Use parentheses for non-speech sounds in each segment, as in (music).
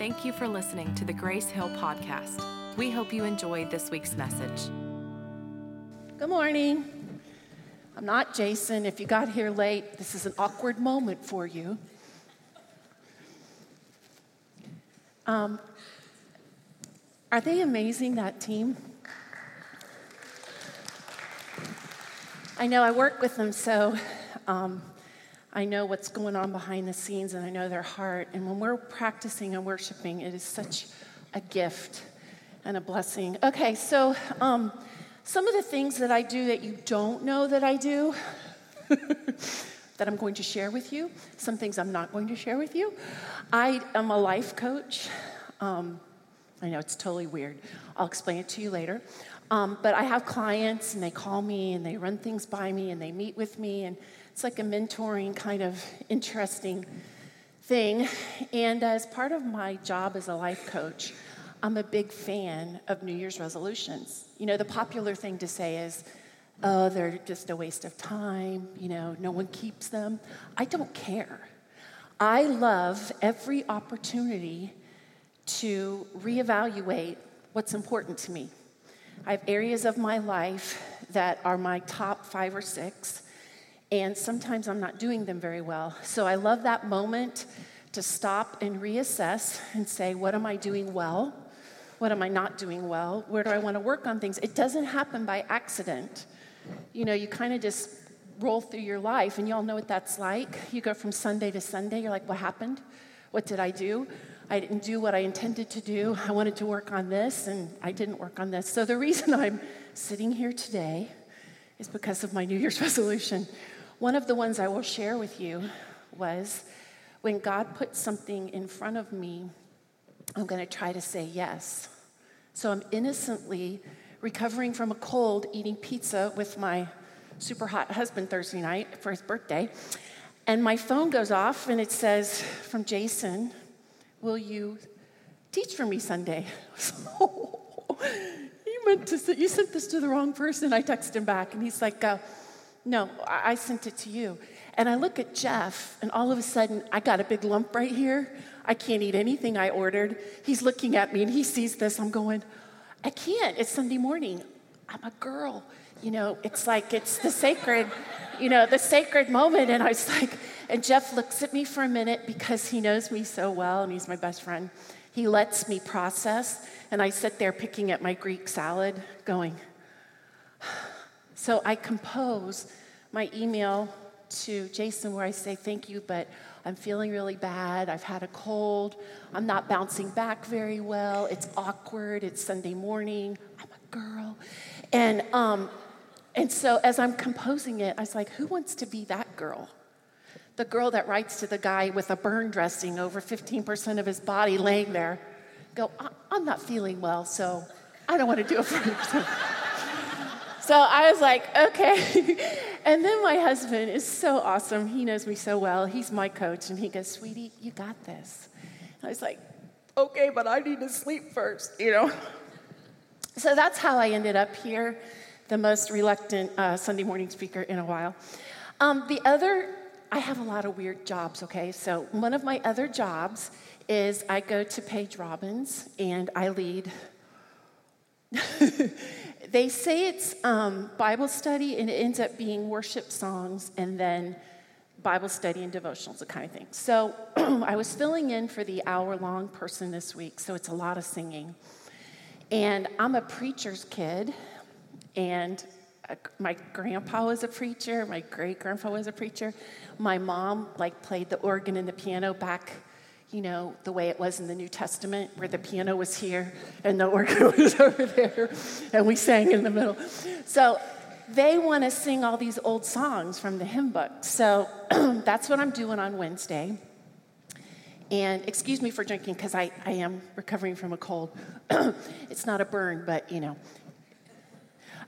Thank you for listening to the Grace Hill podcast. We hope you enjoyed this week's message. Good morning. I'm not Jason. If you got here late, this is an awkward moment for you. Um, are they amazing, that team? I know I work with them, so um, I know what's going on behind the scenes and I know their heart. And when we're practicing and worshiping, it is such a gift and a blessing. Okay, so um, some of the things that I do that you don't know that I do. (laughs) that I'm going to share with you, some things I'm not going to share with you. I am a life coach. Um, I know it's totally weird. I'll explain it to you later. Um, but I have clients and they call me and they run things by me and they meet with me and it's like a mentoring kind of interesting thing. And as part of my job as a life coach, I'm a big fan of New Year's resolutions. You know, the popular thing to say is, oh, they're just a waste of time, you know, no one keeps them. I don't care. I love every opportunity to reevaluate what's important to me. I have areas of my life that are my top five or six and sometimes I'm not doing them very well. So I love that moment to stop and reassess and say, what am I doing well? What am I not doing well? Where do I want to work on things? It doesn't happen by accident. You know, you kind of just roll through your life, and y'all know what that's like. You go from Sunday to Sunday, you're like, what happened? What did I do? I didn't do what I intended to do. I wanted to work on this, and I didn't work on this. So the reason (laughs) I'm sitting here today is because of my New Year's (laughs) resolution. One of the ones I will share with you was when God put something in front of me, I'm going to try to say yes. So I'm innocently recovering from a cold, eating pizza with my super hot husband Thursday night for his birthday. And my phone goes off and it says from Jason, Will you teach for me Sunday? (laughs) You meant to you sent this to the wrong person. I text him back and he's like, uh, no, I sent it to you. And I look at Jeff, and all of a sudden, I got a big lump right here. I can't eat anything I ordered. He's looking at me, and he sees this. I'm going, I can't. It's Sunday morning. I'm a girl. You know, it's like it's the sacred, you know, the sacred moment. And I was like, and Jeff looks at me for a minute because he knows me so well, and he's my best friend. He lets me process, and I sit there picking at my Greek salad, going, so I compose my email to Jason where I say, Thank you, but I'm feeling really bad. I've had a cold. I'm not bouncing back very well. It's awkward. It's Sunday morning. I'm a girl. And, um, and so as I'm composing it, I was like, Who wants to be that girl? The girl that writes to the guy with a burn dressing over 15% of his body laying there. Go, I'm not feeling well, so I don't want to do it for you. (laughs) So I was like, okay. (laughs) and then my husband is so awesome. He knows me so well. He's my coach. And he goes, sweetie, you got this. I was like, okay, but I need to sleep first, you know? So that's how I ended up here, the most reluctant uh, Sunday morning speaker in a while. Um, the other, I have a lot of weird jobs, okay? So one of my other jobs is I go to Paige Robbins and I lead (laughs) they say it's um, Bible study, and it ends up being worship songs and then Bible study and devotionals, the kind of thing. So (clears throat) I was filling in for the hour long person this week, so it's a lot of singing. And I'm a preacher's kid, and uh, my grandpa was a preacher, my great grandpa was a preacher. My mom like played the organ and the piano back you know, the way it was in the New Testament, where the piano was here and the organ (laughs) was over there, and we sang in the middle. So they want to sing all these old songs from the hymn book. So (clears throat) that's what I'm doing on Wednesday. And excuse me for drinking because I, I am recovering from a cold. (clears throat) it's not a burn, but you know.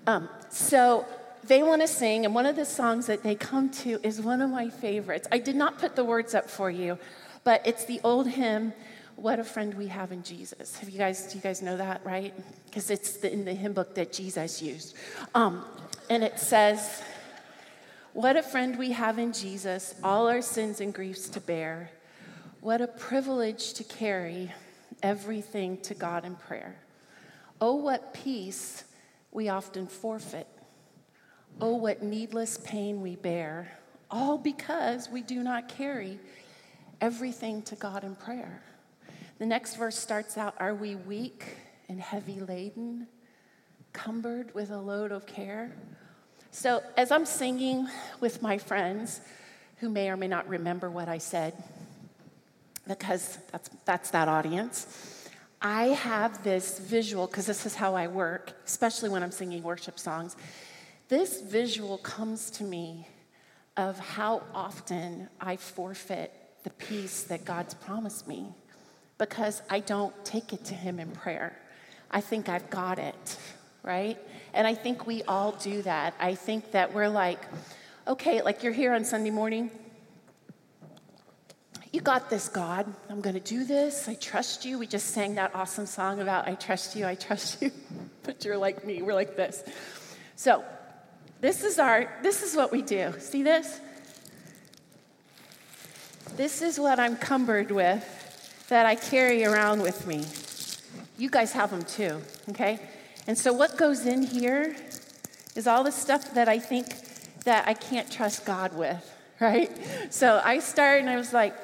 Um, so they want to sing, and one of the songs that they come to is one of my favorites. I did not put the words up for you. But it's the old hymn, What a Friend We Have in Jesus. Have you guys, do you guys know that, right? Because it's the, in the hymn book that Jesus used. Um, and it says, What a friend we have in Jesus, all our sins and griefs to bear. What a privilege to carry everything to God in prayer. Oh, what peace we often forfeit. Oh, what needless pain we bear, all because we do not carry everything to God in prayer. The next verse starts out Are we weak and heavy laden, cumbered with a load of care? So, as I'm singing with my friends, who may or may not remember what I said, because that's, that's that audience, I have this visual, because this is how I work, especially when I'm singing worship songs. This visual comes to me of how often I forfeit the peace that God's promised me because I don't take it to Him in prayer. I think I've got it, right? And I think we all do that. I think that we're like, okay, like you're here on Sunday morning. You got this, God. I'm going to do this. I trust you. We just sang that awesome song about I trust you, I trust you. (laughs) but you're like me. We're like this. So, this is our this is what we do. See this? This is what I'm cumbered with that I carry around with me. You guys have them too, okay? And so what goes in here is all the stuff that I think that I can't trust God with, (laughs) right? So I started and I was like,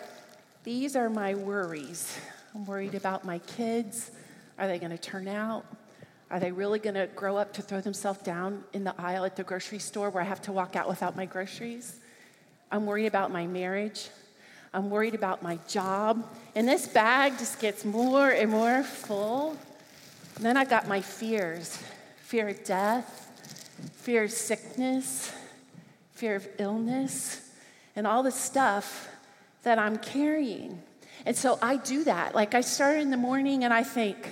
these are my worries. I'm worried about my kids. Are they going to turn out? Are they really going to grow up to throw themselves down in the aisle at the grocery store where I have to walk out without my groceries? I'm worried about my marriage. I'm worried about my job. And this bag just gets more and more full. And then I got my fears fear of death, fear of sickness, fear of illness, and all the stuff that I'm carrying. And so I do that. Like I start in the morning and I think,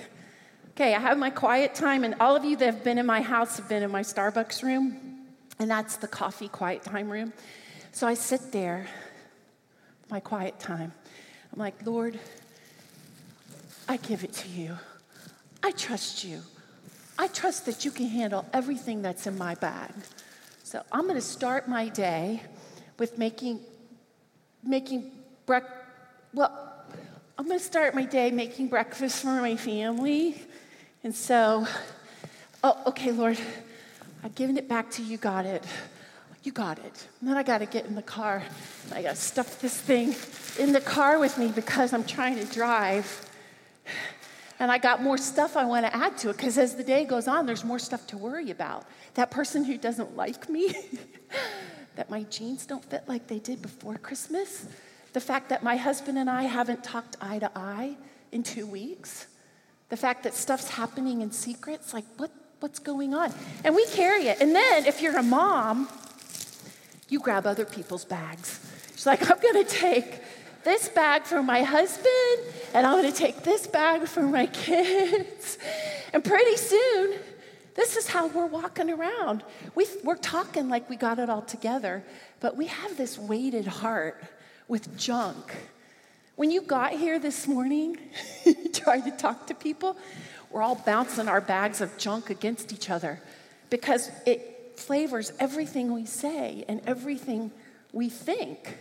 okay, I have my quiet time, and all of you that have been in my house have been in my Starbucks room, and that's the coffee quiet time room. So I sit there, my quiet time. I'm like, Lord, I give it to you. I trust you. I trust that you can handle everything that's in my bag. So I'm going to start my day with making making breakfast. Well, I'm going to start my day making breakfast for my family. And so, oh, okay, Lord, I've given it back to you, got it. You got it. And then I got to get in the car. I got to stuff this thing in the car with me because I'm trying to drive. And I got more stuff I want to add to it because as the day goes on, there's more stuff to worry about. That person who doesn't like me, (laughs) that my jeans don't fit like they did before Christmas, the fact that my husband and I haven't talked eye to eye in two weeks, the fact that stuff's happening in secrets, like what, what's going on? And we carry it. And then if you're a mom, you grab other people's bags. She's like, I'm gonna take this bag for my husband, and I'm gonna take this bag for my kids. And pretty soon, this is how we're walking around. We, we're talking like we got it all together, but we have this weighted heart with junk. When you got here this morning, (laughs) trying to talk to people, we're all bouncing our bags of junk against each other because it flavors everything we say and everything we think.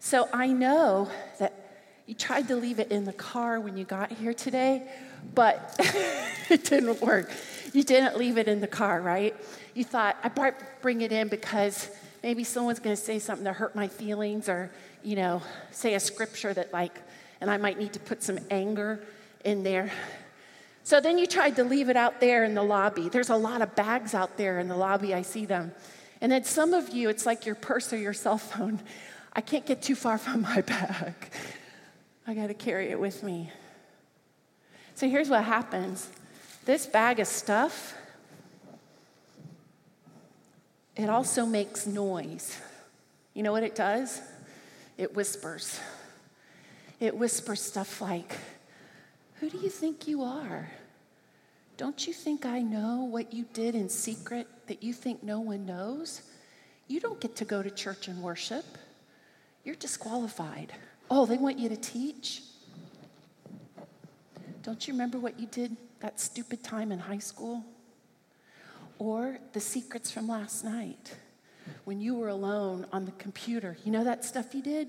So I know that you tried to leave it in the car when you got here today, but (laughs) it didn't work. You didn't leave it in the car, right? You thought, I might bring it in because maybe someone's going to say something to hurt my feelings or, you know, say a scripture that, like, and I might need to put some anger in there. So then you tried to leave it out there in the lobby. There's a lot of bags out there in the lobby, I see them. And then some of you, it's like your purse or your cell phone. I can't get too far from my bag. I got to carry it with me. So here's what happens this bag of stuff, it also makes noise. You know what it does? It whispers. It whispers stuff like, Who do you think you are? Don't you think I know what you did in secret that you think no one knows? You don't get to go to church and worship. You're disqualified. Oh, they want you to teach? Don't you remember what you did that stupid time in high school? Or the secrets from last night when you were alone on the computer. You know that stuff you did?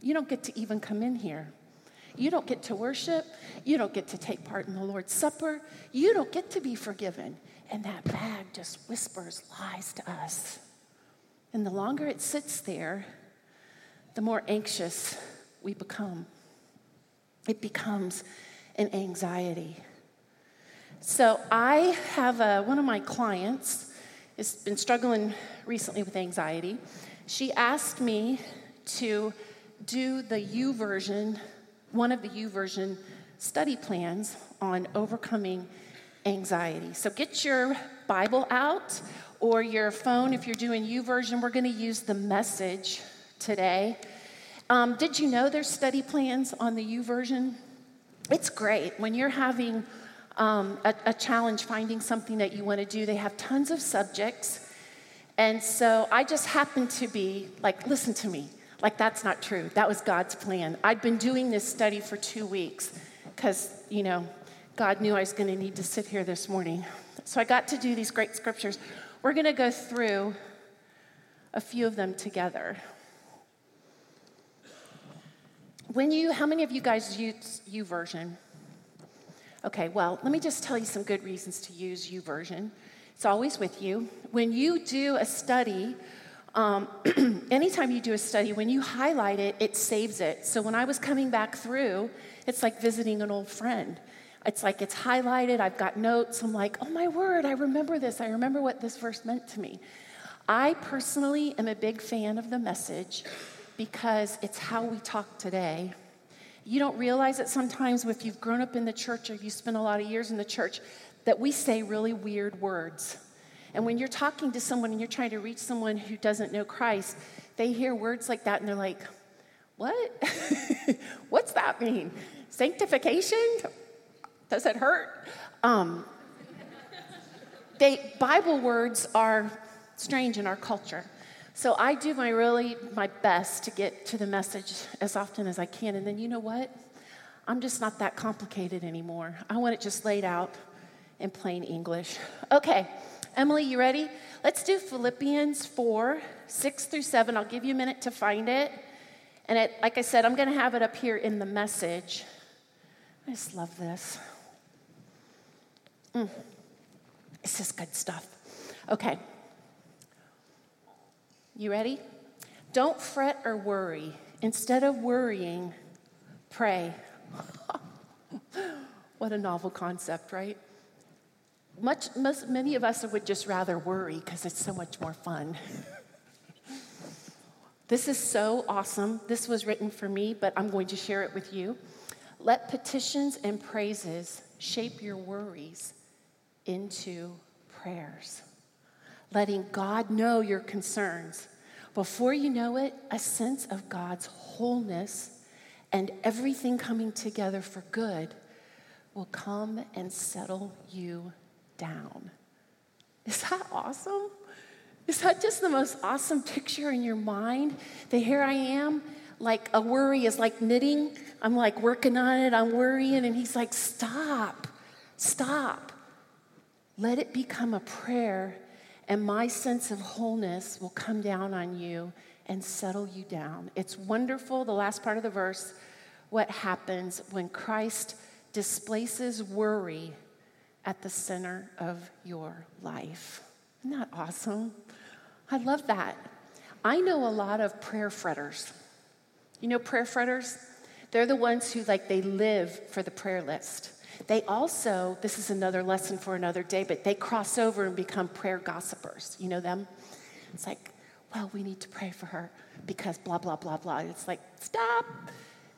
You don't get to even come in here. You don't get to worship. You don't get to take part in the Lord's Supper. You don't get to be forgiven. And that bag just whispers lies to us. And the longer it sits there, the more anxious we become. It becomes an anxiety. So I have a, one of my clients has been struggling recently with anxiety. She asked me to do the YouVersion, one of the YouVersion study plans on overcoming anxiety. So get your Bible out or your phone if you're doing YouVersion. We're going to use the message today. Um, did you know there's study plans on the YouVersion? It's great when you're having um, a, a challenge finding something that you want to do. They have tons of subjects. And so I just happened to be like, listen to me. Like, that's not true. That was God's plan. I'd been doing this study for two weeks because, you know, God knew I was going to need to sit here this morning. So I got to do these great scriptures. We're going to go through a few of them together. When you, how many of you guys use U YouVersion? Okay, well, let me just tell you some good reasons to use U YouVersion. It's always with you. When you do a study, um, (clears throat) anytime you do a study, when you highlight it, it saves it. So when I was coming back through, it's like visiting an old friend. It's like it's highlighted, I've got notes. I'm like, oh my word, I remember this. I remember what this verse meant to me. I personally am a big fan of the message because it's how we talk today you don't realize it sometimes if you've grown up in the church or you spent a lot of years in the church that we say really weird words. And when you're talking to someone and you're trying to reach someone who doesn't know Christ, they hear words like that and they're like, What? (laughs) What's that mean? Sanctification? Does it hurt? Um, they, Bible words are strange in our culture. So I do my really my best to get to the message as often as I can. And then you know what? I'm just not that complicated anymore. I want it just laid out in plain English. Okay, Emily, you ready? Let's do Philippians 4, 6 through 7. I'll give you a minute to find it. And it, like I said, I'm going to have it up here in the message. I just love this. Mm. This is good stuff. Okay. You ready? Don't fret or worry. Instead of worrying, pray. (laughs) what a novel concept, right? Much, most, many of us would just rather worry because it's so much more fun. this is so awesome. This was written for me, but I'm going to share it with you. Let petitions and praises shape your worries into prayers letting God know your concerns. Before you know it, a sense of God's wholeness and everything coming together for good will come and settle you down. Is that awesome? Is that just the most awesome picture in your mind? That here I am, like a worry is like knitting. I'm like working on it, I'm worrying, and he's like, stop, stop. Let it become a prayer and my sense of wholeness will come down on you and settle you down. It's wonderful, the last part of the verse, what happens when Christ displaces worry at the center of your life. Isn't that awesome? I love that. I know a lot of prayer fretters. You know prayer fretters? They're the ones who like they live for the prayer list. They also, this is another lesson for another day, but they cross over and become prayer gossipers. You know them? It's like, well, we need to pray for her because blah, blah, blah, blah. It's like, stop.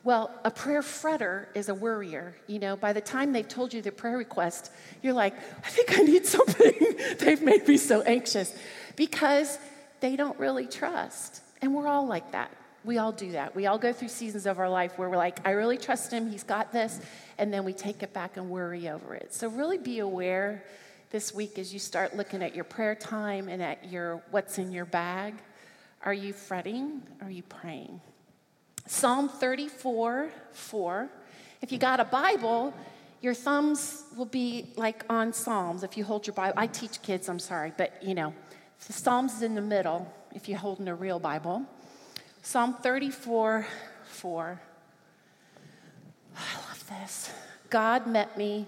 Well, a prayer fretter is a worrier. You know, by the time they've told you their prayer request, you're like, I think I need (laughs) something. they've made me so anxious because they don't really trust. And we're all like that. We all do that. We all go through seasons of our life where we're like, I really trust him, he's got this, and then we take it back and worry over it. So really be aware this week as you start looking at your prayer time and at your what's in your bag. Are you fretting? Are you praying? Psalm 34, 4. If you got a Bible, your thumbs will be like on Psalms if you hold your Bible. I teach kids, I'm sorry, but you know, the Psalms is in the middle if you're holding a real Bible. Psalm 34 4. I love this. God met me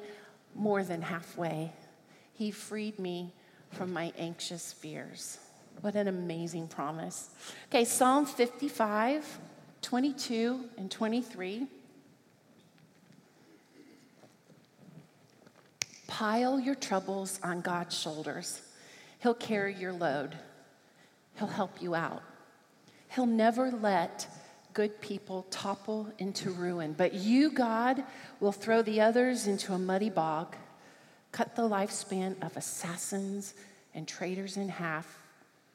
more than halfway. He freed me from my anxious fears. What an amazing promise. Okay, Psalm 55, 22, and 23. Pile your troubles on God's shoulders. He'll carry your load, He'll help you out. He'll never let good people topple into ruin, but you, God, will throw the others into a muddy bog, cut the lifespan of assassins and traitors in half,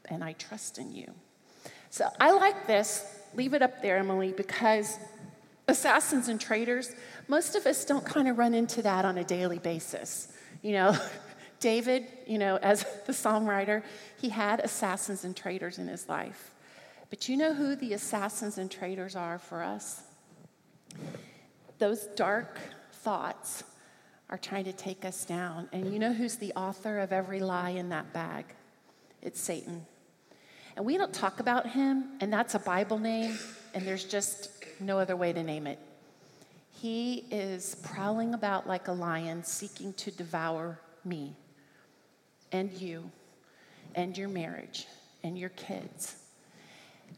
and I trust in you. So I like this. Leave it up there, Emily, because assassins and traitors, most of us don't kind of run into that on a daily basis. You know, (laughs) David, you know, as (laughs) the psalm writer, he had assassins and traitors in his life. But you know who the assassins and traitors are for us? Those dark thoughts are trying to take us down. And you know who's the author of every lie in that bag? It's Satan. And we don't talk about him, and that's a Bible name, and there's just no other way to name it. He is prowling about like a lion, seeking to devour me and you and your marriage and your kids.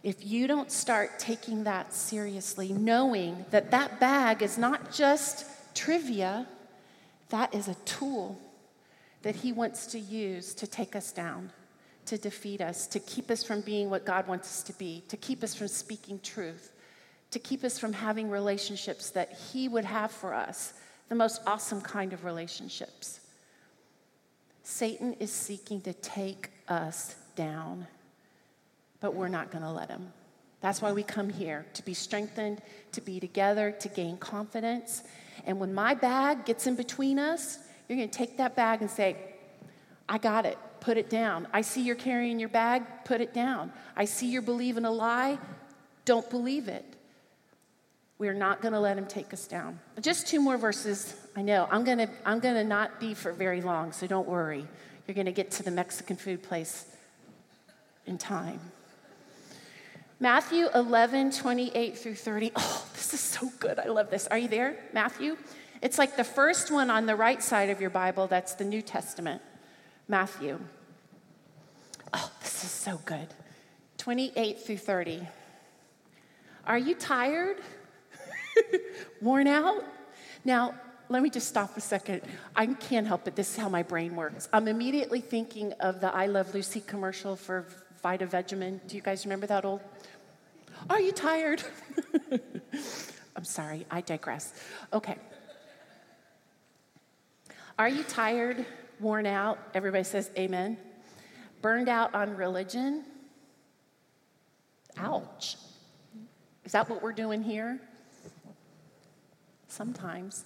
If you don't start taking that seriously, knowing that that bag is not just trivia, that is a tool that he wants to use to take us down, to defeat us, to keep us from being what God wants us to be, to keep us from speaking truth, to keep us from having relationships that he would have for us, the most awesome kind of relationships. Satan is seeking to take us down but we're not going to let him. That's why we come here to be strengthened, to be together, to gain confidence. And when my bag gets in between us, you're going to take that bag and say, I got it. Put it down. I see you're carrying your bag. Put it down. I see you're believing a lie. Don't believe it. We're not going to let him take us down. Just two more verses. I know I'm going to I'm going to not be for very long, so don't worry. You're going to get to the Mexican food place in time. Matthew 11, 28 through 30. Oh, this is so good. I love this. Are you there, Matthew? It's like the first one on the right side of your Bible, that's the New Testament. Matthew. Oh, this is so good. 28 through 30. Are you tired? (laughs) Worn out? Now, let me just stop a second. I can't help it. This is how my brain works. I'm immediately thinking of the I Love Lucy commercial for Vitameatavegamin. Do you guys remember that old are you tired? (laughs) I'm sorry, I digress. Okay. Are you tired, worn out? Everybody says amen. Burned out on religion? Ouch. Is that what we're doing here? Sometimes.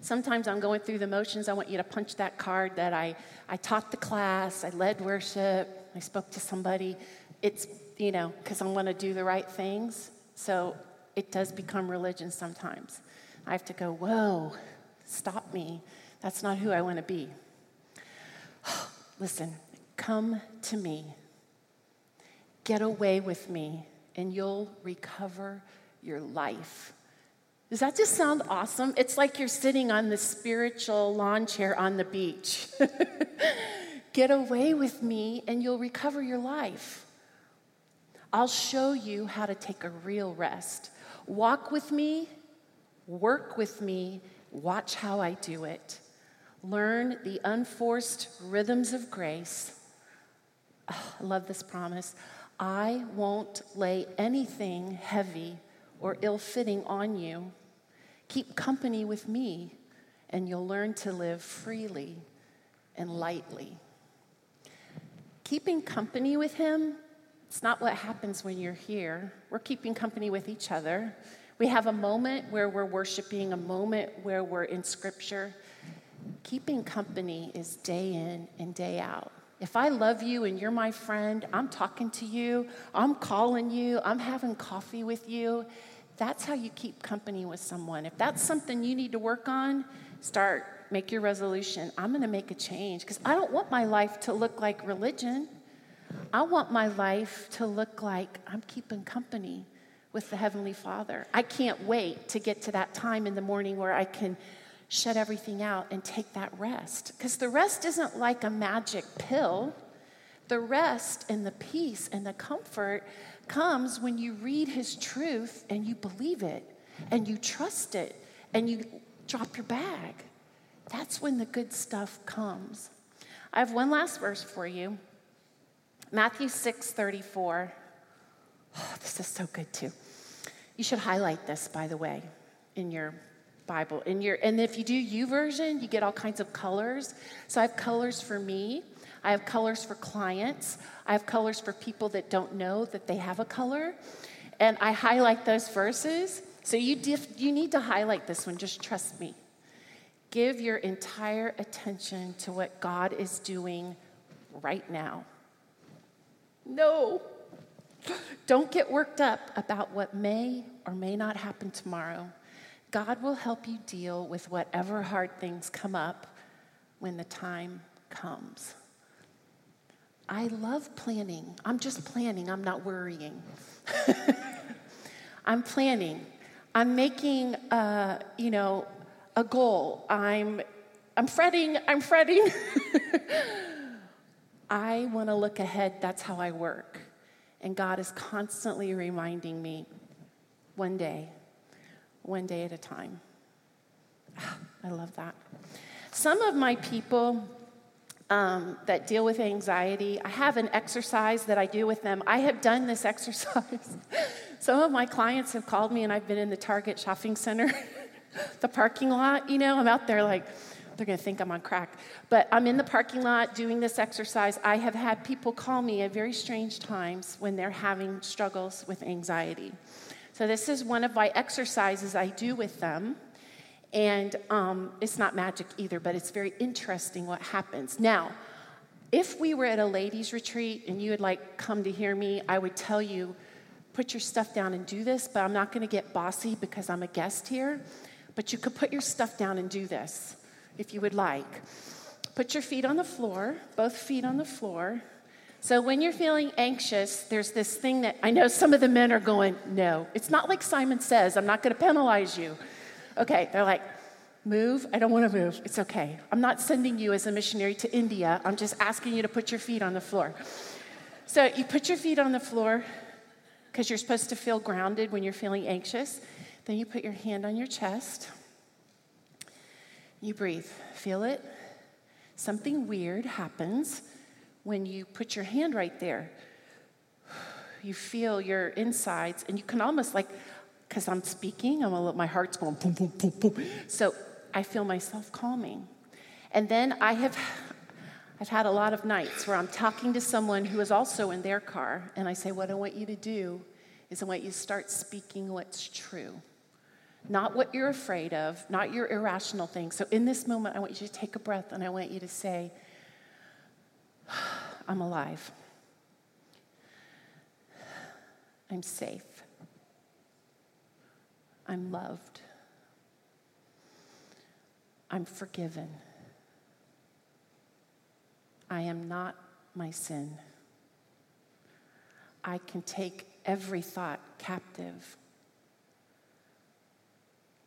Sometimes I'm going through the motions. I want you to punch that card that I, I taught the class, I led worship, I spoke to somebody. It's you know, because I want to do the right things. So it does become religion sometimes. I have to go, whoa, stop me. That's not who I want to be. Listen, come to me. Get away with me, and you'll recover your life. Does that just sound awesome? It's like you're sitting on the spiritual lawn chair on the beach. (laughs) Get away with me, and you'll recover your life. I'll show you how to take a real rest. Walk with me, work with me, watch how I do it. Learn the unforced rhythms of grace. Oh, I love this promise. I won't lay anything heavy or ill fitting on you. Keep company with me, and you'll learn to live freely and lightly. Keeping company with Him it's not what happens when you're here. We're keeping company with each other. We have a moment where we're worshiping, a moment where we're in scripture. Keeping company is day in and day out. If I love you and you're my friend, I'm talking to you, I'm calling you, I'm having coffee with you. That's how you keep company with someone. If that's something you need to work on, start, make your resolution. I'm going to make a change because I don't want my life to look like religion. I want my life to look like I'm keeping company with the Heavenly Father. I can't wait to get to that time in the morning where I can shut everything out and take that rest. Because the rest isn't like a magic pill. The rest and the peace and the comfort comes when you read His truth and you believe it and you trust it and you drop your bag. That's when the good stuff comes. I have one last verse for you. Matthew 6 34. Oh, (sighs) this is so good too. You should highlight this, by the way, in your Bible. In your, and if you do YouVersion, you get all kinds of colors. So I have colors for me. I have colors for clients. I have colors for people that don't know that they have a color. And I highlight those verses. So you, diff, you need to highlight this one, just trust me. Give your entire attention to what God is doing right now. No. Don't get worked up about what may or may not happen tomorrow. God will help you deal with whatever hard things come up when the time comes. I love planning. I'm just planning, I'm not worrying. (laughs) I'm planning. I'm making, uh, you know, a goal. I'm, I'm fretting, I'm fretting. (laughs) I want to look ahead. That's how I work. And God is constantly reminding me one day, one day at a time. (sighs) I love that. Some of my people um, that deal with anxiety, I have an exercise that I do with them. I have done this (laughs) exercise. Some of my clients have called me, and I've been in the Target shopping center, (laughs) the parking lot. You know, I'm out there like, they're going to think I'm on crack. But I'm in the parking lot doing this exercise. I have had people call me at very strange times when they're having struggles with anxiety. So, this is one of my exercises I do with them. And um, it's not magic either, but it's very interesting what happens. Now, if we were at a ladies' retreat and you would like come to hear me, I would tell you, put your stuff down and do this, but I'm not going to get bossy because I'm a guest here. But you could put your stuff down and do this if you would like. Put your feet on the floor, both feet on the floor. So when you're feeling anxious, there's this thing that I know some of the men are going, no. It's not like Simon says, I'm not going to penalize you. Okay, they're like, move. I don't want to move. It's okay. I'm not sending you as a missionary to India. I'm just asking you to put your feet on the floor. So you put your feet on the floor because you're supposed to feel grounded when you're feeling anxious. Then you put your hand on your chest. You breathe, feel it. Something weird happens when you put your hand right there. You feel your insides, and you can almost like, because I'm speaking, I'm a, my heart's going boom, boom, boom, boom. So I feel myself calming. And then I have, I've had a lot of nights where I'm talking to someone who is also in their car, and I say, What I want you to do is I want you to start speaking what's true not what you're afraid of, not your irrational things. So in this moment, I want you to take a breath and I want you to say, I'm alive. I'm safe. I'm loved. I'm forgiven. I am not my sin. I can take every thought captive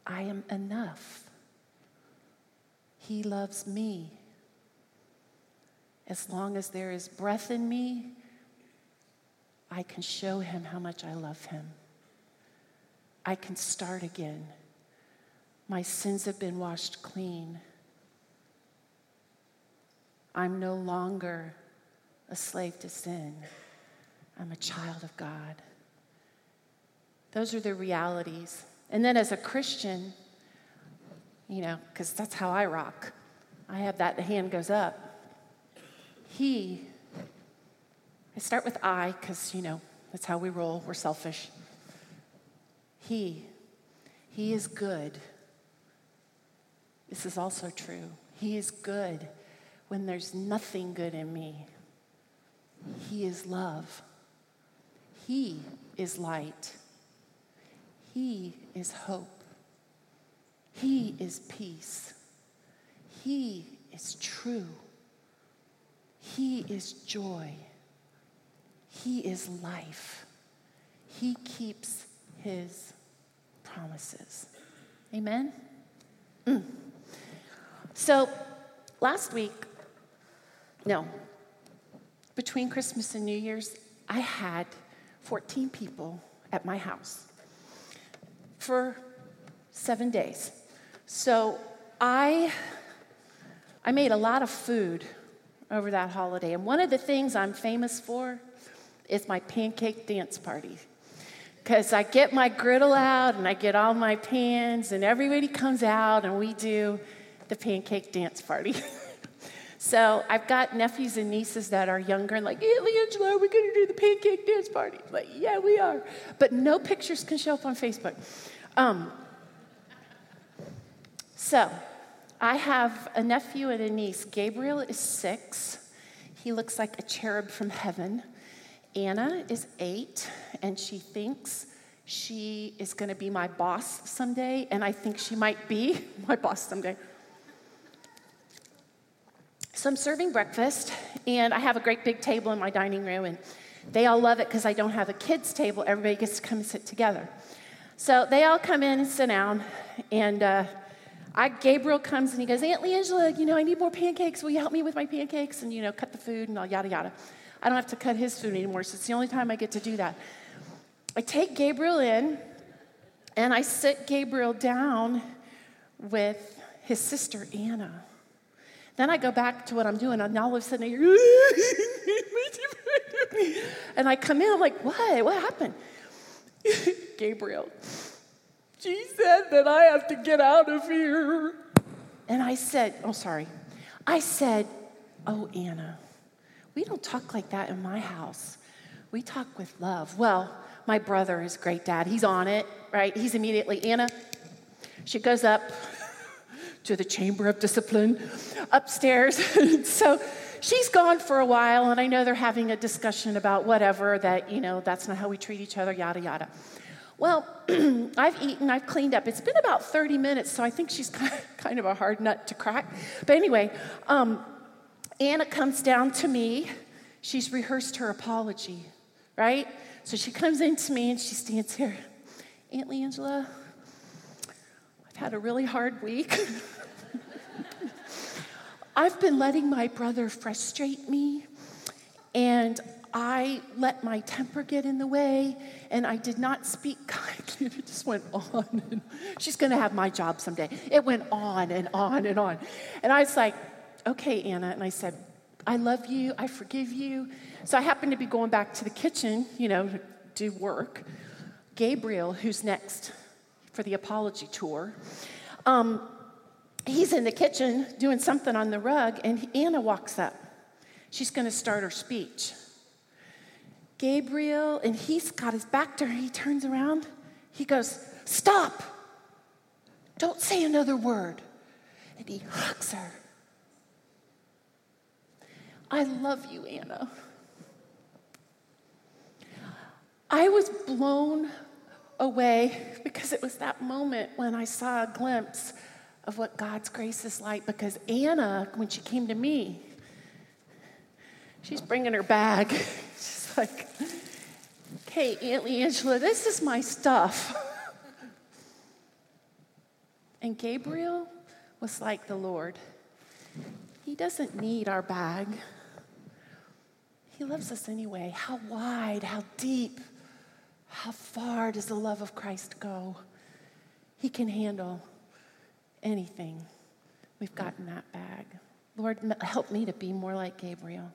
I am enough. He loves me. As long as there is breath in me, I can show him how much I love him. I can start again. My sins have been washed clean. I'm no longer a slave to sin. I'm a child of God. Those are the realities and then as a Christian, you know, because that's how I rock, I have that, the hand goes up. He, I start with I because, you know, that's how we roll, we're selfish. He, He is good. This is also true. He is good when there's nothing good in me. He is love. He is light. He is hope. He is peace. He is true. He is joy. He is life. He keeps his promises. Amen? Mm. So, last week, no, between Christmas and New Year's, I had 14 people at my house for seven days. So I, I made a lot of food over that holiday. And one of the things I'm famous for is my pancake dance party. Because I get my griddle out and I get all my pans, and everybody comes out and we do the pancake dance party. (laughs) so I've got nephews and nieces that are younger and like, yeah, Angela, are we going to do the pancake dance party? Like, yeah, we are. But no pictures can show up on Facebook. Um, so I have a nephew and a niece. Gabriel is six. He looks like a cherub from heaven. Anna is eight, and she thinks she is going to be my boss someday, and I think she might be (laughs) my boss someday. So I'm serving breakfast, and I have a great big table in my dining room, and they all love it because I don't have a kids' table. Everybody gets to come sit together. So they all come in and sit down, and uh, I, Gabriel comes and he goes, Aunt Leangela, you know, I need more pancakes. Will you help me with my pancakes? And, you know, cut the food and all yada yada. I don't have to cut his food anymore, so it's the only time I get to do that. I take Gabriel in and I sit Gabriel down with his sister Anna. Then I go back to what I'm doing, and all of a sudden I hear, (laughs) and I come in, I'm like, what? What happened? (laughs) Gabriel, she said that I have to get out of here. And I said, oh, sorry. I said, oh, Anna, we don't talk like that in my house. We talk with love. Well, my brother is great dad. He's on it, right? He's immediately, Anna, she goes up to the chamber of discipline upstairs. (laughs) so she's gone for a while, and I know they're having a discussion about whatever that, you know, that's not how we treat each other, yada, yada. Well, (clears throat) I've eaten, I've cleaned up. It's been about 30 minutes, so I think she's (laughs) kind of a hard nut to crack. But anyway, um, Anna comes down to me. She's rehearsed her apology, right? So she comes in to me and she stands here. Aunt Leangela, I've had a really hard week. (laughs) I've been letting my brother frustrate me, and I let my temper get in the way, and I did not speak (laughs) kindly. It just went on. She's going to have my job someday. It went on and on and on. And I was like, okay, Anna. And I said, I love you. I forgive you. So I happened to be going back to the kitchen, you know, to do work. Gabriel, who's next for the apology tour, um, he's in the kitchen doing something on the rug, and Anna walks up. She's going to start her speech. Gabriel, and he's got his back to her. He turns around. He goes, Stop! Don't say another word. And he hugs her. I love you, Anna. I was blown away because it was that moment when I saw a glimpse of what God's grace is like. Because Anna, when she came to me, she's bringing her bag. (laughs) (laughs) like, okay, Aunt Angela, this is my stuff. (laughs) and Gabriel was like the Lord. He doesn't need our bag. He loves us anyway. How wide, how deep, how far does the love of Christ go? He can handle anything. We've gotten that bag. Lord, help me to be more like Gabriel.